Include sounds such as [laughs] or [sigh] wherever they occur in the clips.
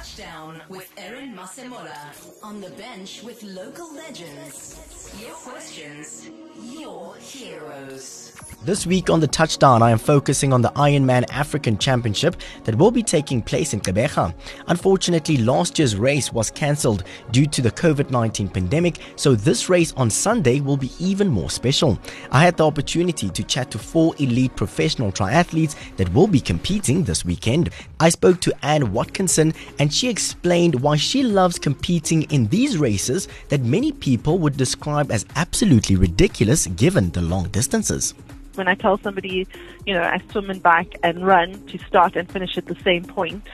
Touchdown with Aaron Masemola. On the bench with local legends. Your questions, your heroes. This week on the touchdown, I am focusing on the Ironman African Championship that will be taking place in Gqeberha. Unfortunately, last year's race was cancelled due to the COVID 19 pandemic, so this race on Sunday will be even more special. I had the opportunity to chat to four elite professional triathletes that will be competing this weekend. I spoke to Anne Watkinson and she explained why she loves competing in these races that many people would describe as absolutely ridiculous given the long distances when I tell somebody, you know, I swim and bike and run to start and finish at the same point,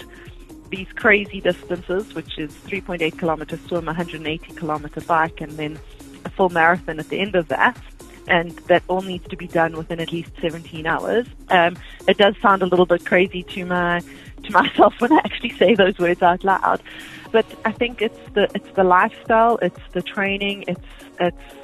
these crazy distances, which is 3.8 kilometer swim, 180 kilometer bike, and then a full marathon at the end of that, and that all needs to be done within at least 17 hours. Um, it does sound a little bit crazy to my to myself [laughs] when I actually say those words out loud, but I think it's the it's the lifestyle, it's the training, it's it's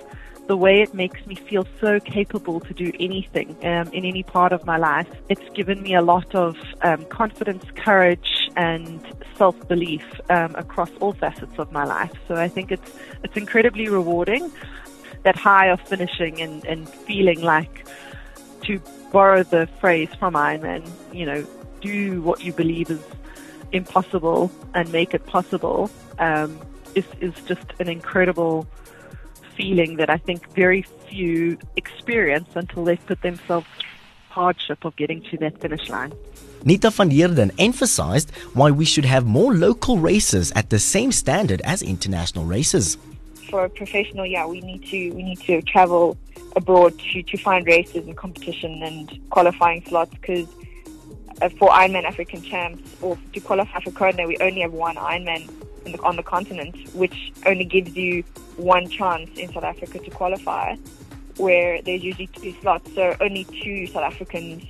the way it makes me feel so capable to do anything um, in any part of my life. It's given me a lot of um, confidence, courage, and self belief um, across all facets of my life. So I think it's it's incredibly rewarding. That high of finishing and, and feeling like, to borrow the phrase from Ironman, you know, do what you believe is impossible and make it possible um, is, is just an incredible feeling that I think very few experience until they've put themselves hardship of getting to that finish line. Nita van Heerden emphasized why we should have more local races at the same standard as international races. For a professional, yeah, we need to we need to travel abroad to, to find races and competition and qualifying slots because Uh, for Ironman African champs or to qualify for Kona, we only have one Ironman the, on the continent, which only gives you one chance in South Africa to qualify, where there's usually two slots. So only two South Africans,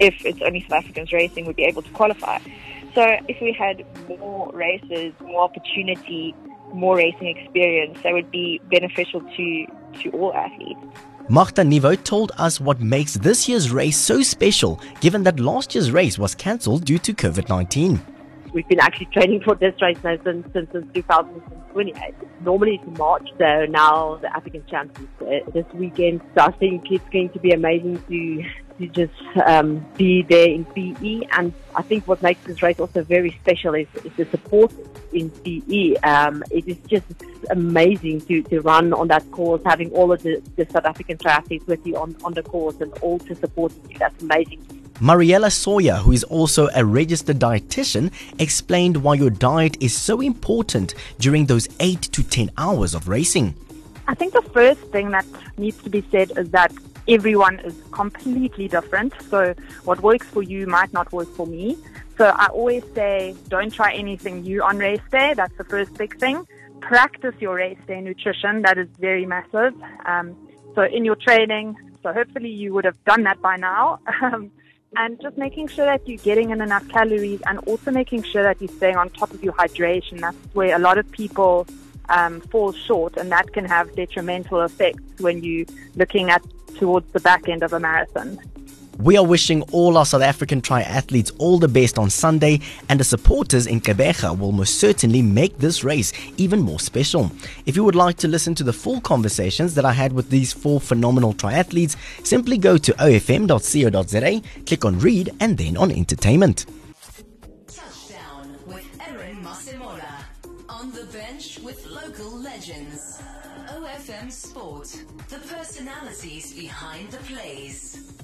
if it's only South Africans racing, would be able to qualify. So if we had more races, more opportunity, more racing experience, that would be beneficial to, to all athletes. Magda Nieuwoudt told us what makes this year's race so special, given that last year's race was cancelled due to COVID 19 we've been actually training for this race now since since, since 2028. Normally it's March, so now the African Champions uh, this weekend. So I think it's going to be amazing to to just um, be there in PE. And I think what makes this race also very special is, is the support in PE. Um, it is just amazing to, to run on that course, having all of the, the South African triathletes with you on, on the course and all to support you. That's amazing. Mariella Sawyer, who is also a registered dietitian, explained why your diet is so important during those 8 to 10 hours of racing. I think the first thing that needs to be said is that everyone is completely different. So what works for you might not work for me. So I always say, don't try anything new on race day. That's the first big thing. Practice your race day nutrition. That is very massive. Um, so in your training, so hopefully you would have done that by now. [laughs] And just making sure that you're getting in enough calories and also making sure that you're staying on top of your hydration. That's where a lot of people um, fall short, and that can have detrimental effects when you're looking at towards the back end of a marathon. We are wishing all our South African triathletes all the best on Sunday, and the supporters in Gqeberha will most certainly make this race even more special. If you would like to listen to the full conversations that I had with these four phenomenal triathletes, simply go to ofm.co.za, click on read, and then on entertainment. Touchdown with. On the bench with local legends. OFM Sport. The personalities behind the plays.